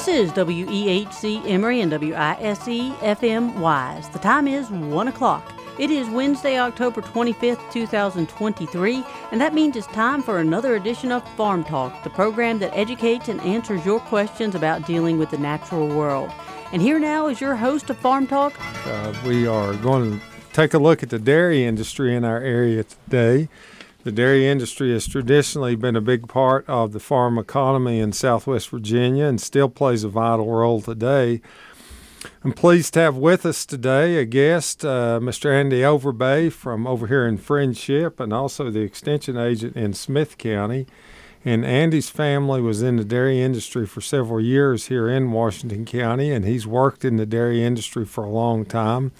This is WEHC Emory and WISE FM Wise. The time is 1 o'clock. It is Wednesday, October 25th, 2023, and that means it's time for another edition of Farm Talk, the program that educates and answers your questions about dealing with the natural world. And here now is your host of Farm Talk. Uh, we are going to take a look at the dairy industry in our area today. The dairy industry has traditionally been a big part of the farm economy in Southwest Virginia and still plays a vital role today. I'm pleased to have with us today a guest, uh, Mr. Andy Overbay from over here in Friendship, and also the extension agent in Smyth County. And Andy's family was in the dairy industry for several years here in Washington County, and he's worked in the dairy industry for a long time,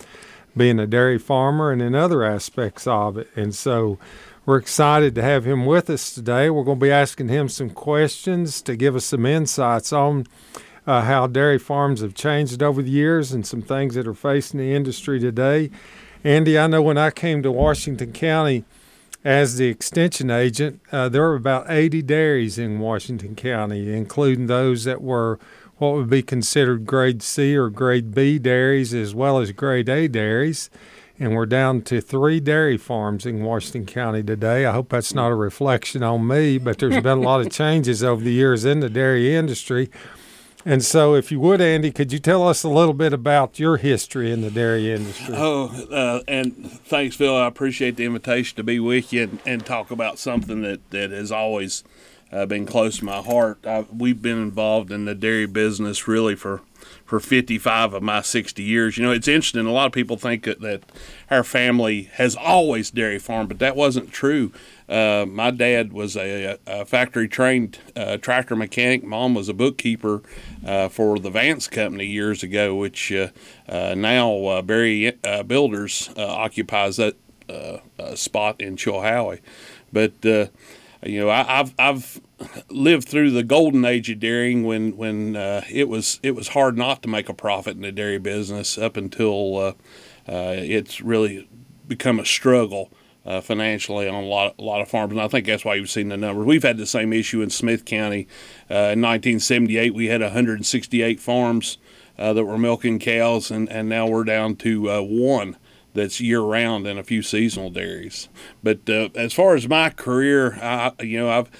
being a dairy farmer and in other aspects of it. And so we're excited to have him with us today. We're going to be asking him some questions to give us some insights on uh, how dairy farms have changed over the years and some things that are facing the industry today. Andy, I know when I came to Washington County as the extension agent, uh, there were about 80 dairies in Washington County, including those that were what would be considered grade C or grade B dairies, as well as grade A dairies. And we're down to three dairy farms in Washington County today. I hope that's not a reflection on me, but there's been a lot of changes over the years in the dairy industry. And so, if you would, Andy, could you tell us a little bit about your history in the dairy industry? Oh, uh, and thanks, Phil. I appreciate the invitation to be with you and, and talk about something that, that has always uh, been close to my heart. I, we've been involved in the dairy business really for for 55 of my 60 years. You know, it's interesting. A lot of people think that, that our family has always dairy farmed, but that wasn't true. Uh, my dad was a, a factory trained uh, tractor mechanic. Mom was a bookkeeper uh, for the Vance Company years ago, which uh, uh, now uh, Barry Builders occupies that spot in Chilhowie. But you know, I, have I've lived through the golden age of dairying when when it was it was hard not to make a profit in the dairy business up until it's really become a struggle. Uh, financially on a lot, a lot of farms, and I think that's why you've seen the numbers. We've had the same issue in Smyth County. Uh, in 1978, we had 168 farms uh, that were milking cows, and, and now we're down to one that's year round and a few seasonal dairies. But uh, as far as my career, I, you know, I've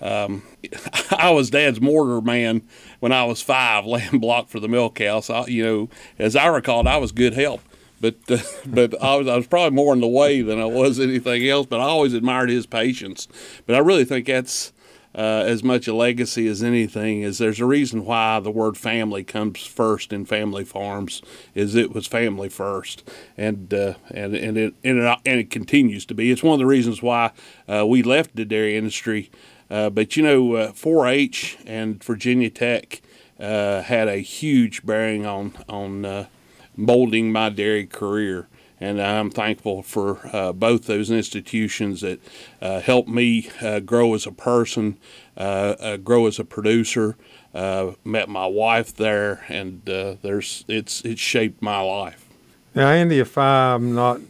um, I was Dad's mortar man when I was five, laying block for the milk house. I, you know, as I recalled, I was good help. But uh, but I was I was probably more in the way than I was anything else. But I always admired his patience. But I really think that's uh, as much a legacy as anything is there's a reason why the word family comes first in family farms is it was family first and uh, and and it, and it and it continues to be it's one of the reasons why uh, we left the dairy industry uh, but you know 4-H uh, and Virginia Tech had a huge bearing on on molding my dairy career and I'm thankful for uh, both those institutions that uh, helped me uh, grow as a person, uh, uh, grow as a producer. Uh, met my wife there, and there's it's it's shaped my life. Now, Andy, if I'm not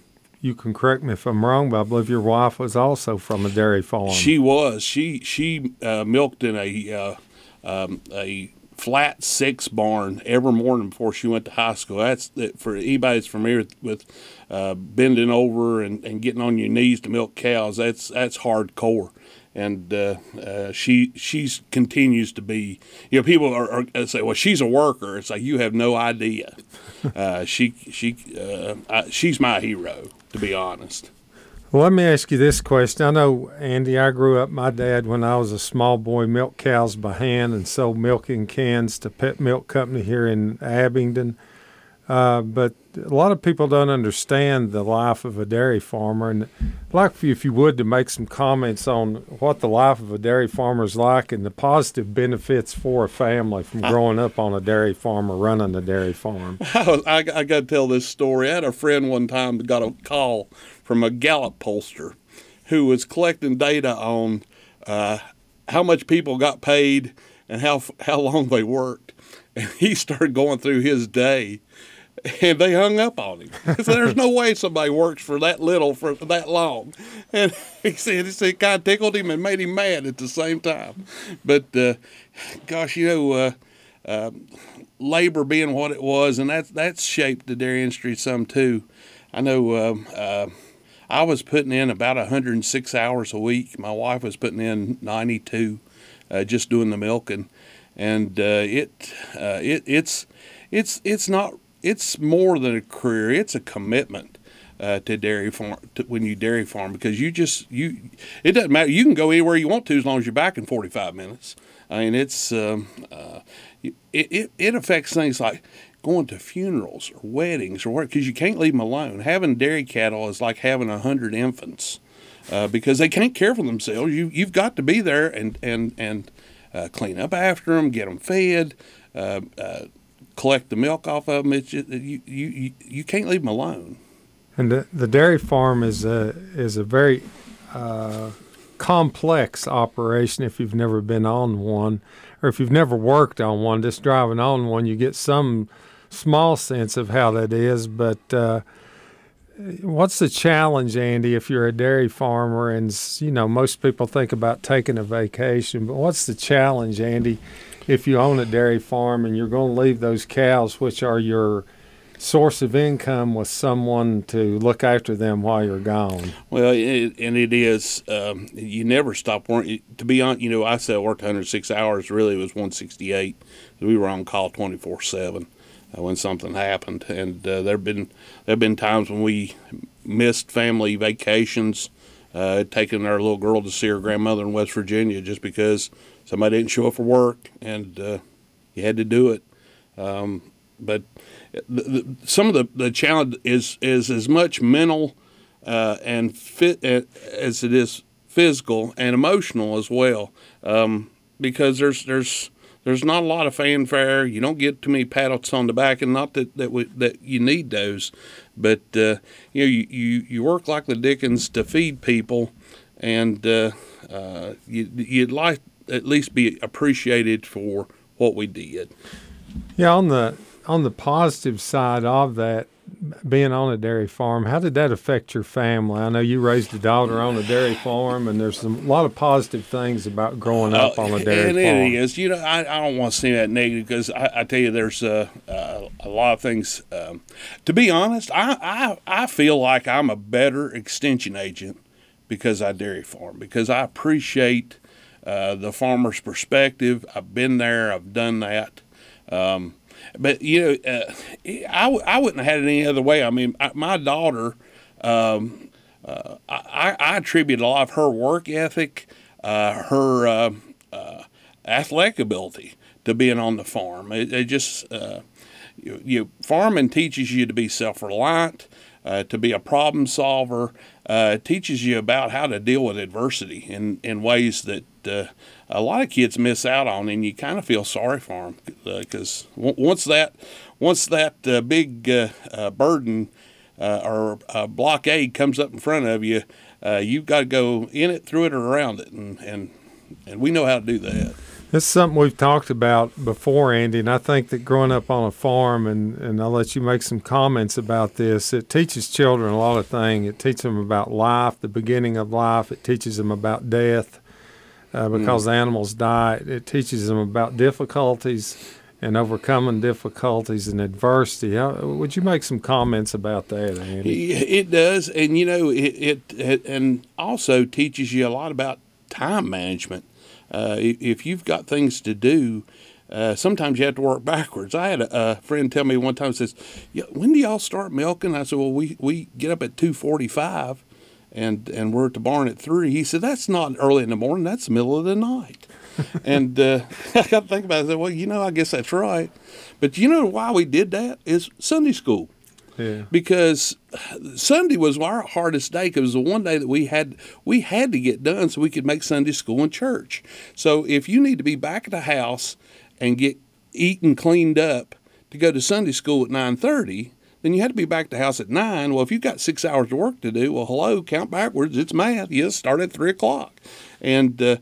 you can correct me if I'm wrong, but I believe your wife was also from a dairy farm. She was. She she uh, milked in a uh, um, a flat six barn every morning before she went to high school. That's for anybody that's familiar with uh, bending over and, and getting on your knees to milk cows. That's that's hardcore. And uh, uh, she she's continues to be. You know, people are, are, say, "Well, she's a worker." It's like you have no idea. Uh, she she uh, I, she's my hero, to be honest. Well, let me ask you this question. I know, Andy, I grew up, my dad, when I was a small boy, milked cows by hand and sold milk in cans to Pet Milk Company here in Abingdon. Uh, but a lot of people don't understand the life of a dairy farmer. And I'd like for you, if you would, to make some comments on what the life of a dairy farmer is like and the positive benefits for a family from growing up on a dairy farm or running a dairy farm. I, I, I got to tell this story. I had a friend one time that got a call from a Gallup pollster who was collecting data on uh, how much people got paid and how how long they worked. And he started going through his day and they hung up on him. So there's no way somebody works for that little for that long. And he said it kind of tickled him and made him mad at the same time. But uh, gosh, you know, uh, uh, labor being what it was, and that that's shaped the dairy industry some too. I know uh, uh, I was putting in about 106 hours a week. My wife was putting in 92, uh, just doing the milking, and uh, it uh, it it's it's it's not it's more than a career. It's a commitment. Uh, to dairy farm to, when you dairy farm because you just you it doesn't matter you can go anywhere you want to as long as you're back in 45 minutes I mean it's um, uh, it, it, it affects things like going to funerals or weddings or what, because you can't leave them alone. Having dairy cattle is like having a hundred infants uh, because they can't care for themselves. You you've got to be there and and and uh, clean up after them, get them fed, uh, uh collect the milk off of them. It's just, you, you you can't leave them alone. And the, the dairy farm is a is a very uh, complex operation if you've never been on one or if you've never worked on one just driving on one you get some small sense of how that is. But uh, what's the challenge, Andy, if you're a dairy farmer and you know most people think about taking a vacation, but what's the challenge, Andy, if you own a dairy farm and you're going to leave those cows, which are your source of income with someone to look after them while you're gone. Well, it, and it is. Um, you never stop working. To be honest, you know, I said I worked 106 hours. Really, it was 168. We were on call 24 seven uh, when something happened. And uh, there've been there've been times when we missed family vacations, uh, taking our little girl to see her grandmother in West Virginia just because somebody didn't show up for work, and uh, you had to do it. Um, but the, the, some of the, the challenge is is as much mental uh, and fit uh, as it is physical and emotional as well, um, because there's there's there's not a lot of fanfare. You don't get too many pats on the back, and not that that we, that you need those, but uh, you know you, you, you work like the Dickens to feed people, and uh, uh, you you'd like at least be appreciated for what we did. Yeah, on the on the positive side of that, being on a dairy farm, how did that affect your family? I know you raised a daughter on a dairy farm, and there's a lot of positive things about growing up uh, on a dairy and farm. It is. You know, I, I don't want to see that negative because I, I, tell you, there's uh, uh, a lot of things. Um, to be honest, I, I, I feel like I'm a better extension agent because I dairy farm, because I appreciate uh, the farmer's perspective. I've been there, I've done that. Um, but you know, uh, I, I wouldn't have had it any other way. I mean, I, my daughter, um, uh, I, I attribute a lot of her work ethic, uh, her uh, uh, athletic ability to being on the farm. It, it just uh, you, you, farming teaches you to be self reliant. Uh, to be a problem solver. Uh, teaches you about how to deal with adversity in, in ways that uh, a lot of kids miss out on, and you kind of feel sorry for them because uh, w- once that once that uh, big uh, uh, burden uh, or blockade comes up in front of you, you've got to go in it, through it, or around it, and and and we know how to do that. This is something we've talked about before, Andy, and I think that growing up on a farm, and, and I'll let you make some comments about this, it teaches children a lot of things. It teaches them about life, the beginning of life. It teaches them about death uh, because mm. the animals die. It teaches them about difficulties and overcoming difficulties and adversity. How, would you make some comments about that, Andy? It does, and you know, it, it, it and also teaches you a lot about time management. Uh, if you've got things to do, uh, sometimes you have to work backwards. I had a, a, friend tell me one time says, yeah, "When do y'all start milking?" I said, "Well, we we get up at two forty-five, and and we're at the barn at three. He said, "That's not early in the morning. That's the middle of the night." and uh, I got to think about it. I said, "Well, you know, I guess that's right." But you know why we did that is Sunday school. Yeah. Because Sunday was our hardest day because it was the one day that we had we had to get done so we could make Sunday school and church. So if you need to be back at the house and get eaten cleaned up to go to Sunday school at nine thirty, then you had to be back to house at nine. Well, if you've got six hours of work to do, well, hello, count backwards. It's math. You start at three o'clock, and uh,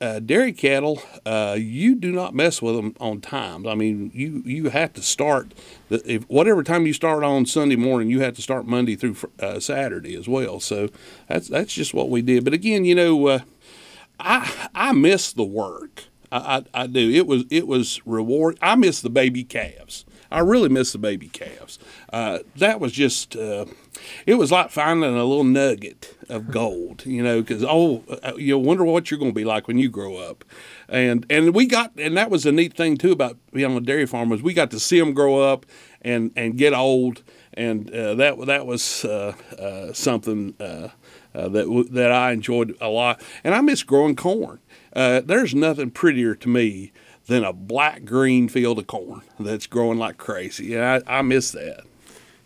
uh, dairy cattle, uh, you do not mess with them on times. I mean, you you have to start the, if whatever time you start on Sunday morning, you have to start Monday through uh, Saturday as well. So that's that's just what we did. But again, you know, uh, I I miss the work. I, I, I do. It was it was reward. I miss the baby calves. I really miss the baby calves. Uh, that was just, uh, it was like finding a little nugget of gold, you know, because, oh, uh, you wonder what you're going to be like when you grow up. And, and we got, and that was a neat thing too about being on a dairy farm was we got to see them grow up and, and get old. And uh, that, that was uh, uh, something that, that I enjoyed a lot. And I miss growing corn. there's nothing prettier to me than a black green field of corn that's growing like crazy. And I, I miss that.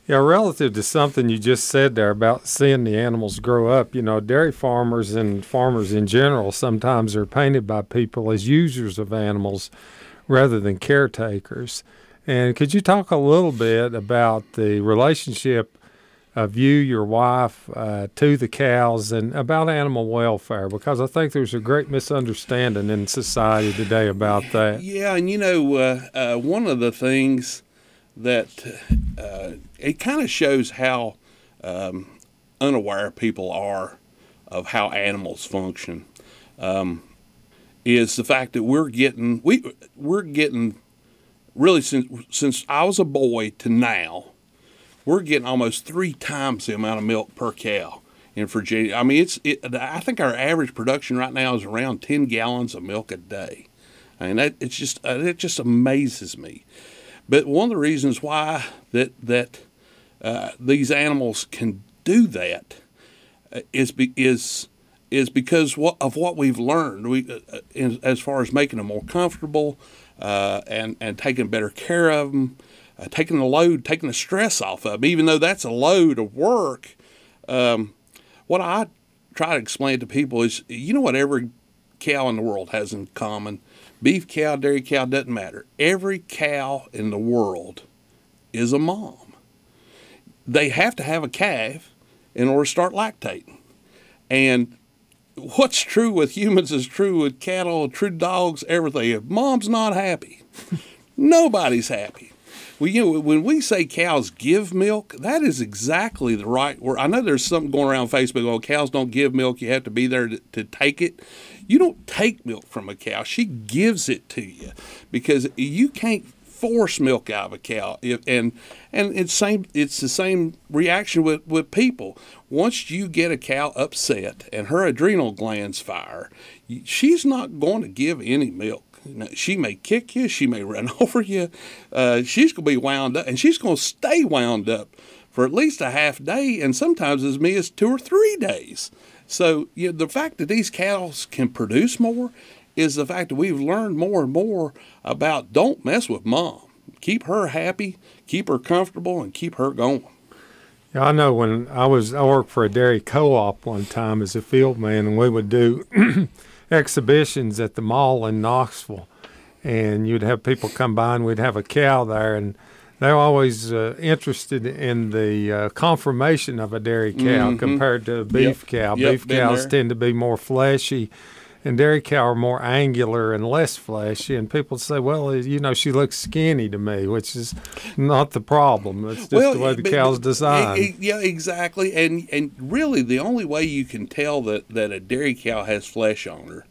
Yeah, relative to something you just said there about seeing the animals grow up, you know, dairy farmers and farmers in general sometimes are painted by people as users of animals rather than caretakers. And could you talk a little bit about the relationship of you, your wife, uh, to the cows, and about animal welfare because I think there's a great misunderstanding in society today about that. Yeah, and you know, uh, uh, one of the things that uh, it kind of shows how um, unaware people are of how animals function um, is the fact that we're getting we we're getting really since since I was a boy to now we're getting almost three times the amount of milk per cow in Virginia. I mean, it's it, I think our average production right now is around ten gallons of milk a day. Mean, that, it's just uh, it just amazes me. But one of the reasons why that that uh, these animals can do that uh, be, is is because what, of what we've learned. We uh, in, as far as making them more comfortable uh, and and taking better care of them uh, taking the load, taking the stress off of them, even though that's a load of work. Um, what I try to explain to people is, you know what every cow in the world has in common? Beef cow, dairy cow, doesn't matter. Every cow in the world is a mom. They have to have a calf in order to start lactating. And what's true with humans is true with cattle, true dogs, everything. If mom's not happy, nobody's happy. Well, you know, when we say cows give milk, that is exactly the right word. I know there's something going around Facebook. Oh, cows don't give milk. You have to be there to, to take it. You don't take milk from a cow. She gives it to you because you can't force milk out of a cow. If, and and it's same. It's the same reaction with with people. Once you get a cow upset and her adrenal glands fire, she's not going to give any milk. She may kick you, she may run over you. Uh, she's going to be wound up, and she's going to stay wound up for at least a half day, and sometimes as many as two or three days. So you know, the fact that these cows can produce more is the fact that we've learned more and more about don't mess with mom. Keep her happy, keep her comfortable, and keep her going. Yeah, I know when I was I worked for a dairy co-op one time as a field man, and we would do exhibitions at the mall in Knoxville, and you'd have people come by, and we'd have a cow there, and they're always uh, interested in the uh, conformation of a dairy cow mm-hmm. compared to a beef yep. cow. Yep, beef cows there. tend to be more fleshy, and dairy cow are more angular and less fleshy. And people say, well, you know, she looks skinny to me, which is not the problem. It's just well, the way the cow's designed. yeah, exactly. And and really, the only way you can tell that, that a dairy cow has flesh on her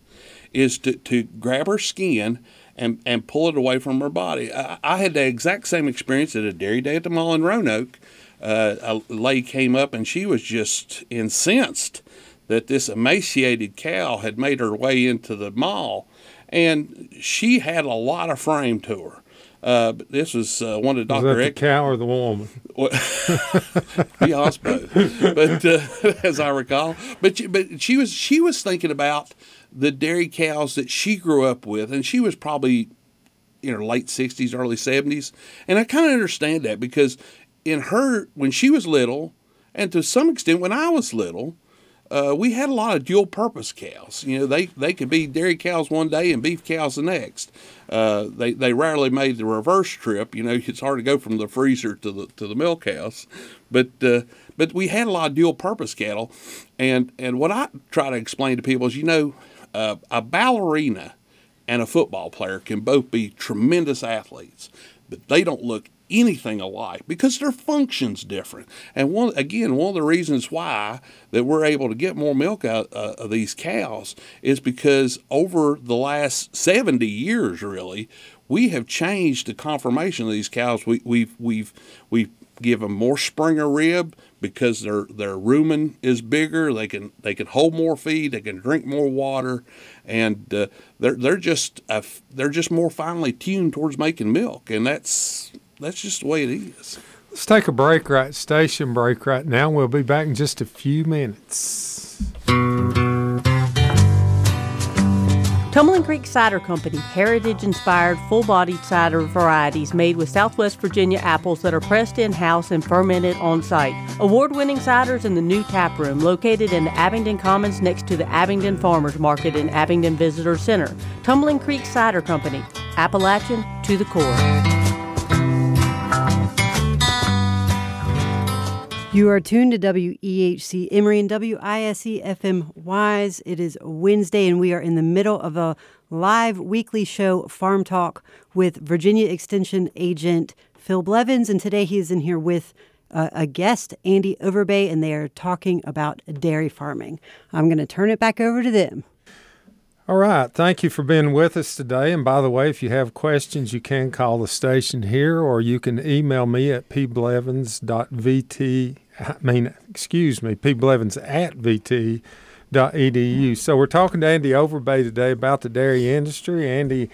is to, to grab her skin and, and pull it away from her body. I, I had the exact same experience at a dairy day at the mall in Roanoke. Uh, a lady came up and she was just incensed that this emaciated cow had made her way into the mall, and she had a lot of frame to her. Uh, this was uh, one of that the cow or the woman? yeah, both. But uh, as I recall, but she, but she was she was thinking about the dairy cows that she grew up with, and she was probably in her late sixties, early seventies, and I kind of understand that because in her when she was little, and to some extent when I was little, uh, we had a lot of dual purpose cows. You know, they, they could be dairy cows one day and beef cows the next. Uh, they, they rarely made the reverse trip. You know, it's hard to go from the freezer to the to the milk house, but uh, but we had a lot of dual purpose cattle, and and what I try to explain to people is, you know, uh, a ballerina and a football player can both be tremendous athletes, but they don't look anything alike because their function's different. And one again, one of the reasons why that we're able to get more milk out uh, of these cows is because over the last 70 years, really, we have changed the conformation of these cows. We, we've we've we've give them more spring of rib because their their rumen is bigger. They can they can hold more feed. They can drink more water, and uh, they're they're just they're just more finely tuned towards making milk, and that's that's just the way it is. Let's take a break right station break right now. We'll be back in just a few minutes. Tumbling Creek Cider Company, heritage inspired, full bodied cider varieties made with Southwest Virginia apples that are pressed in house and fermented on site. Award winning ciders in the new tap room located in the Abingdon Commons next to the Abingdon Farmers Market and Abingdon Visitor Center. Tumbling Creek Cider Company, Appalachian to the core. You are tuned to WEHC Emory and WISE FM Wise. It is Wednesday, and we are in the middle of a live weekly show, Farm Talk, with Virginia Extension agent Phil Blevins. And today he is in here with uh, a guest, Andy Overbay, and they are talking about dairy farming. I'm going to turn it back over to them. All right. Thank you for being with us today. And by the way, if you have questions, you can call the station here or you can email me at pblevins.vt I mean, excuse me, P. Blevins at VT. Edu. So we're talking to Andy Overbay today about the dairy industry. Andy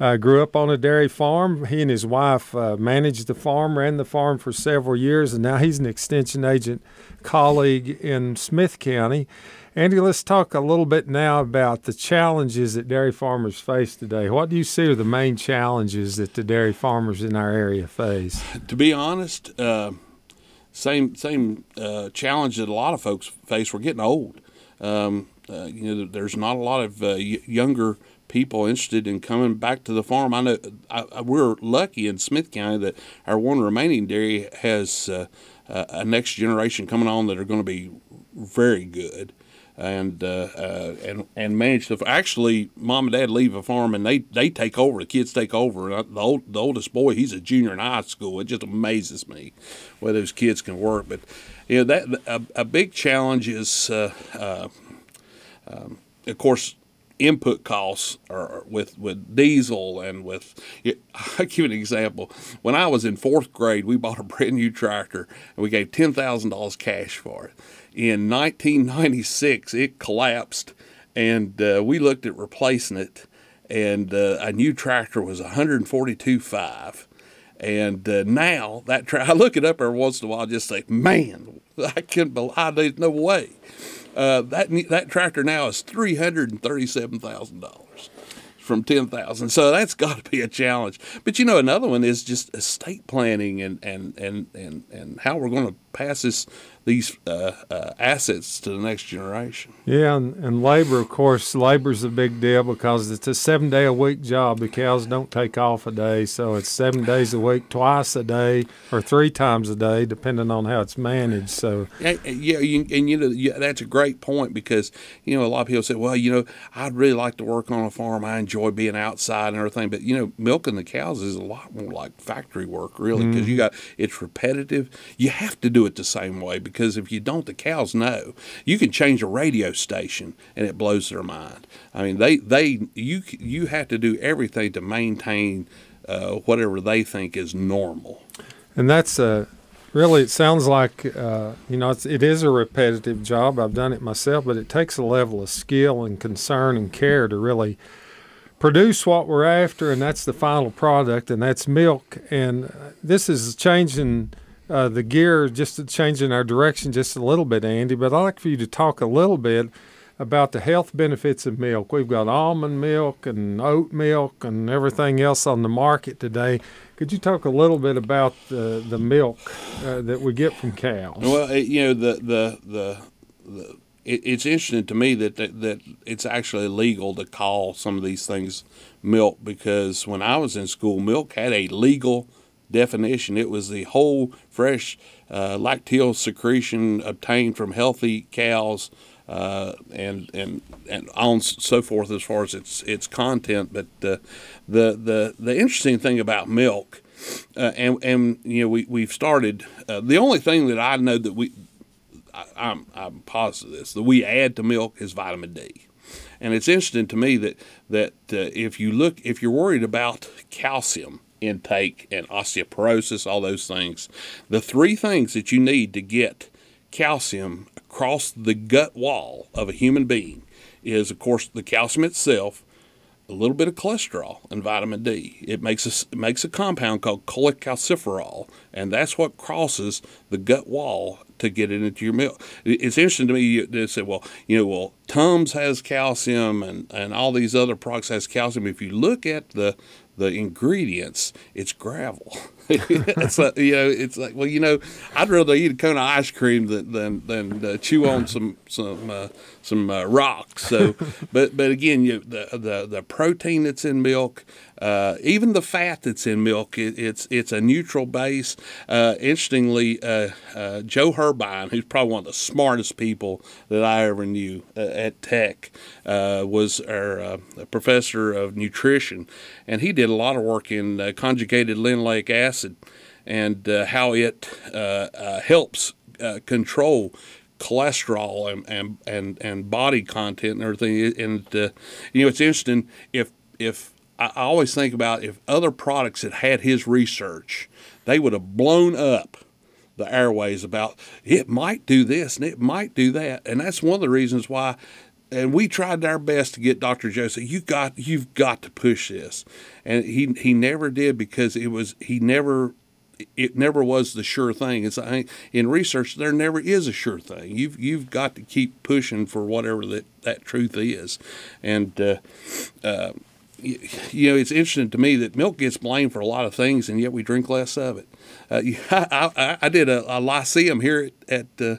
uh, grew up on a dairy farm. He and his wife uh, managed the farm, ran the farm for several years, and now he's an extension agent colleague in Smyth County. Andy, let's talk a little bit now about the challenges that dairy farmers face today. What do you see are the main challenges that the dairy farmers in our area face? To be honest, uh, same same uh, challenge that a lot of folks face. We're getting old. Um, uh, you know, there's not a lot of uh, younger people interested in coming back to the farm. I know I, I, we're lucky in Smyth County that our one remaining dairy has uh, a next generation coming on that are going to be very good and uh, uh, and and manage to actually mom and dad leave a farm and they they take over the kids take over. The old, the oldest boy he's a junior in high school. It just amazes me where those kids can work. But you know that a, a big challenge is uh, uh um, of course input costs are with with diesel and with I give an example when I was in fourth grade we bought a brand new tractor and we gave ten thousand dollars cash for it in 1996, it collapsed, and uh, we looked at replacing it, and uh, a new tractor was 142.5. And uh, now that tra- I look it up every once in a while, just say, man, I can't believe there's no way. Uh, that that tractor now is three hundred and thirty-seven thousand dollars from 10,000. So that's got to be a challenge. But you know, another one is just estate planning and, and, and, and, and how we're going to pass this these uh, uh, assets to the next generation. Yeah, and, and labor, of course, labor's a big deal because it's a seven day a week job. The cows don't take off a day, so it's seven days a week, twice a day, or three times a day, depending on how it's managed. So yeah, yeah, you, and you know yeah, that's a great point because you know a lot of people say, well, you know, I'd really like to work on a farm. I enjoy being outside and everything, but you know, milking the cows is a lot more like factory work, really, because mm-hmm. you got it's repetitive. You have to do it the same way because if you don't, the cows know. You can change a radio station and it blows their mind. I mean, they they you you have to do everything to maintain uh, whatever they think is normal. And that's uh, really it sounds like uh, you know it's, it is a repetitive job. I've done it myself, but it takes a level of skill and concern and care to really produce what we're after, and that's the final product, and that's milk. And this is changing uh, the gear just changing our direction just a little bit, Andy. But I'd like for you to talk a little bit about the health benefits of milk. We've got almond milk and oat milk and everything else on the market today. Could you talk a little bit about the the milk uh, that we get from cows? Well, you know the the the, the it, it's interesting to me that, that that it's actually legal to call some of these things milk because when I was in school, milk had a legal definition. It was the whole fresh uh, lacteal secretion obtained from healthy cows, uh, and and and on so forth as far as its its content. But uh, the the the interesting thing about milk uh, and and you know we we've started. Uh, the only thing that I know that we, I, I'm I'm positive this that we add to milk is vitamin D. And it's interesting to me that that uh, if you look, if you're worried about calcium intake and osteoporosis, all those things, the three things that you need to get calcium across the gut wall of a human being is, of course, the calcium itself, a little bit of cholesterol and vitamin D. It makes a, it makes a compound called cholecalciferol, and that's what crosses the gut wall to get it into your milk. It's interesting to me. They say, well, you know, well, Tums has calcium, and and all these other products has calcium. If you look at the the ingredients, it's gravel. it's like, you know, it's like, well, you know, I'd rather eat a cone of ice cream than than, than uh, chew on some some uh, some uh, rocks. So, but but again, you the the the protein that's in milk, uh, even the fat that's in milk, it, it's it's a neutral base. Uh, interestingly, uh, uh, Joe Herbein, who's probably one of the smartest people that I ever knew uh, at Tech, uh, was our professor of nutrition, and he did a lot of work in conjugated linoleic acid and how it helps control cholesterol and, and, and, and body content and everything. And uh, you know, it's interesting if if I always think about if other products had had his research, they would have blown up the airways about it might do this and it might do that, and that's one of the reasons why. And we tried our best to get Dr. Joe you got you've got to push this, and he he never did because it was he never it never was the sure thing. It's in research there never is a sure thing. You've you've got to keep pushing for whatever that, that truth is, and uh, uh, you, you, know it's interesting to me that milk gets blamed for a lot of things, and yet we drink less of it. Uh, I, I, I, did a, a lyceum here at. at uh,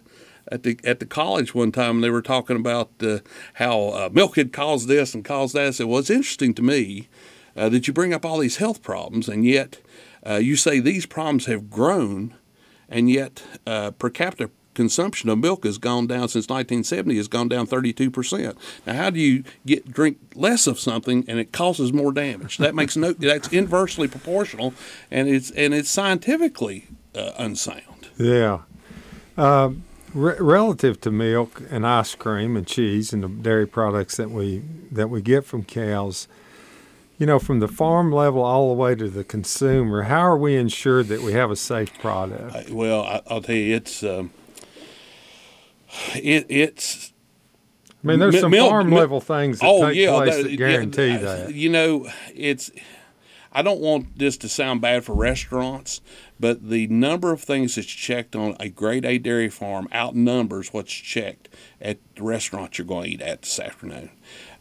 at the at the college one time, and they were talking about uh, how uh, milk had caused this and caused that. I said, "Well, it's interesting to me that you bring up all these health problems, and yet uh, you say these problems have grown, and yet uh, per capita consumption of milk has gone down since 1970 has gone down 32%. Now how do you get drink less of something and it causes more damage? That makes no that's inversely proportional and it's and it's scientifically uh, unsound. Yeah. Um, re- relative to milk and ice cream and cheese and the dairy products that we that we get from cows, you know, from the farm level all the way to the consumer, how are we ensured that we have a safe product? well, I, will tell you, it's um, it, it's. I mean, there's some milk, farm milk, level things that oh, take yeah, place that, that guarantee yeah, that. You know, it's. I don't want this to sound bad for restaurants, but the number of things that's checked on a grade A dairy farm outnumbers what's checked at the restaurant you're going to eat at this afternoon.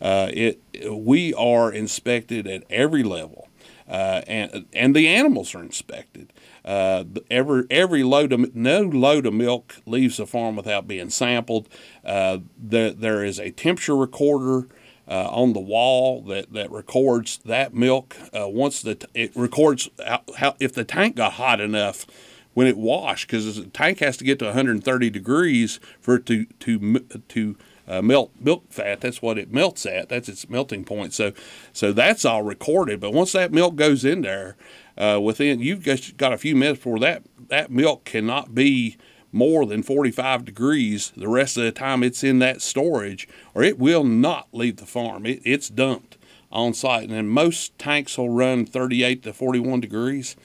Uh, it we are inspected at every level, uh, and and the animals are inspected. Uh, every every load of no load of milk leaves the farm without being sampled. Uh, there there is a temperature recorder. Uh, on the wall that, that records that milk. Uh, once the t- it records how, how, if the tank got hot enough when it washed, because the tank has to get to 130 degrees for it to to to uh, melt milk fat. That's what it melts at. That's its melting point. So, so that's all recorded. But once that milk goes in there, uh, within you've just got a few minutes before that that milk cannot be more than 45 degrees the rest of the time it's in that storage, or it will not leave the farm. It, it's dumped on site, and most tanks will run 38 to 41 degrees.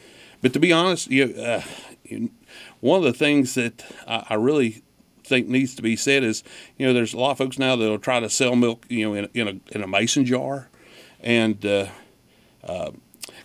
But to be honest, you, uh, you one of the things that I, I really think needs to be said is, you know, there's a lot of folks now that'll try to sell milk, you know, in, in a in a mason jar, and uh, uh,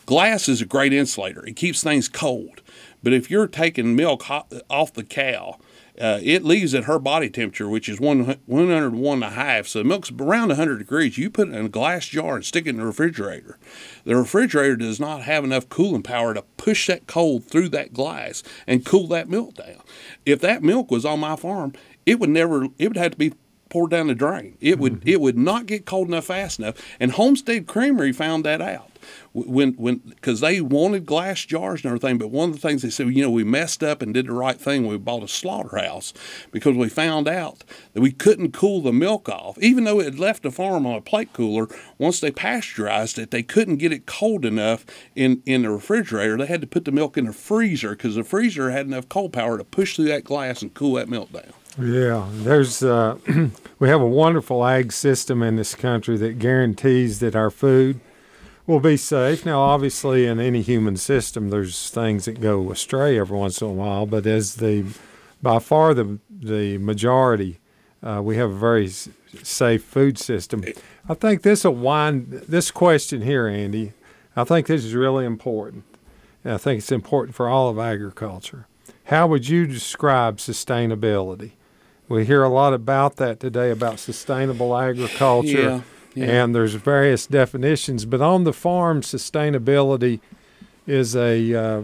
glass is a great insulator. It keeps things cold. But if you're taking milk off the cow, uh, it leaves at her body temperature, which is one, 101 and a half. So the milk's around 100 degrees. You put it in a glass jar and stick it in the refrigerator. The refrigerator does not have enough cooling power to push that cold through that glass and cool that milk down. If that milk was on my farm, it would never, it would have to be poured down the drain. It would, mm-hmm. it would not get cold enough fast enough. And Homestead Creamery found that out. When when because they wanted glass jars and everything. But one of the things they said, you know, we messed up and did the right thing. We bought a slaughterhouse because we found out that we couldn't cool the milk off, even though it had left the farm on a plate cooler. Once they pasteurized it, they couldn't get it cold enough in in the refrigerator. They had to put the milk in the freezer because the freezer had enough cold power to push through that glass and cool that milk down. Yeah, there's uh, we have a wonderful ag system in this country that guarantees that our food will be safe. Now, obviously, in any human system, there's things that go astray every once in a while, but as the by far the the majority, uh, we have a very safe food system. I think this will wind this question here, Andy. I think this is really important. And I think it's important for all of agriculture. How would you describe sustainability? We hear a lot about that today about sustainable agriculture, Yeah, yeah. and there's various definitions. But on the farm, sustainability is a uh,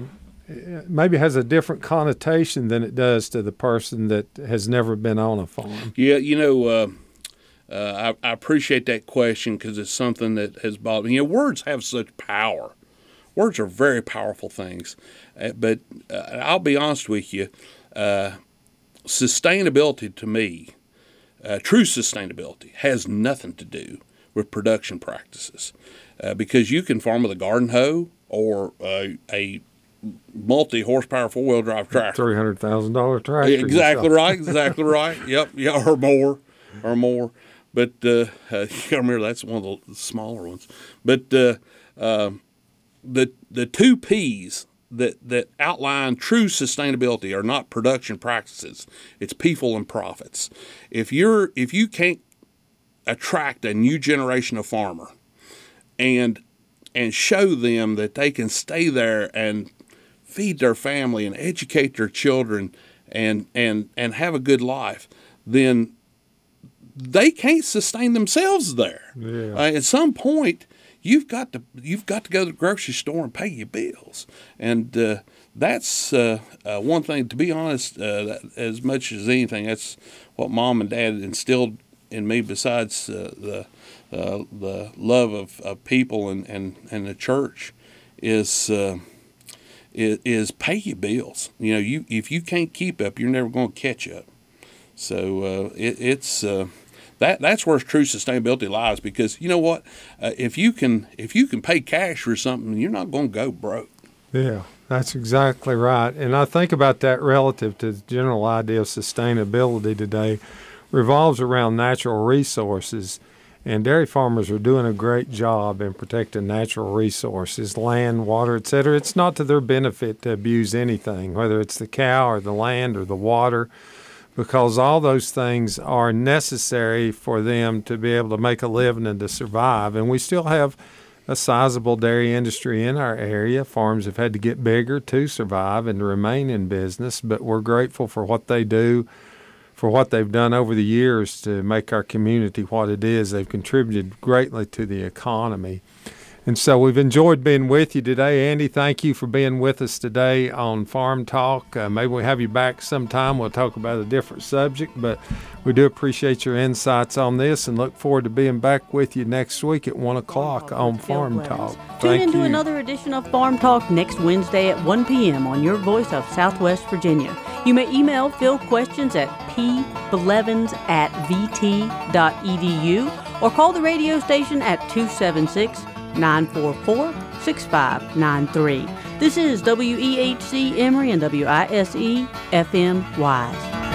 maybe has a different connotation than it does to the person that has never been on a farm. Yeah, you know, uh, uh, I, I appreciate that question because it's something that has bothered me. You know, words have such power. Words are very powerful things. Uh, but uh, I'll be honest with you, uh, sustainability to me, uh, true sustainability, has nothing to do with production practices. Uh, because you can farm with a garden hoe or a, a multi horsepower four wheel drive tractor. Three hundred thousand dollar tractor. Exactly right. Exactly right. Yep. Yeah, or more, or more. But uh, uh, you remember that's one of the smaller ones. But uh, um the the two P's that that outline true sustainability are not production practices. It's people and profits. If you're if you can't attract a new generation of farmer and and show them that they can stay there and feed their family and educate their children and and and have a good life, then they can't sustain themselves there. Yeah. Uh, at some point, you've got to you've got to go to the grocery store and pay your bills, and uh, that's uh, uh, one thing. To be honest, uh, that, as much as anything, that's what mom and dad instilled in me. Besides the uh, the love of, of people and, and, and the church, is uh, is, is pay your bills. You know, you if you can't keep up, you're never going to catch up. So uh, it, it's uh, that that's where true sustainability lies. Because you know what, uh, if you can if you can pay cash for something, you're not going to go broke. Yeah, that's exactly right. And I think about that relative to the general idea of sustainability today revolves around natural resources. And dairy farmers are doing a great job in protecting natural resources, land, water, etc. It's not to their benefit to abuse anything, whether it's the cow or the land or the water, because all those things are necessary for them to be able to make a living and to survive. And we still have a sizable dairy industry in our area. Farms have had to get bigger to survive and to remain in business, but we're grateful for what they do, for what they've done over the years to make our community what it is. They've contributed greatly to the economy. And so we've enjoyed being with you today. Andy, thank you for being with us today on Farm Talk. Uh, maybe we'll have you back sometime. We'll talk about a different subject, but we do appreciate your insights on this and look forward to being back with you next week at 1 o'clock on Farm Talk. Tune Thank into you. another edition of Farm Talk next Wednesday at 1 p.m. on your voice of Southwest Virginia. You may email Phil questions at pblevins at vt.edu or call the radio station at 276 944 6593. This is WEHC Emory and WISE FM Wise.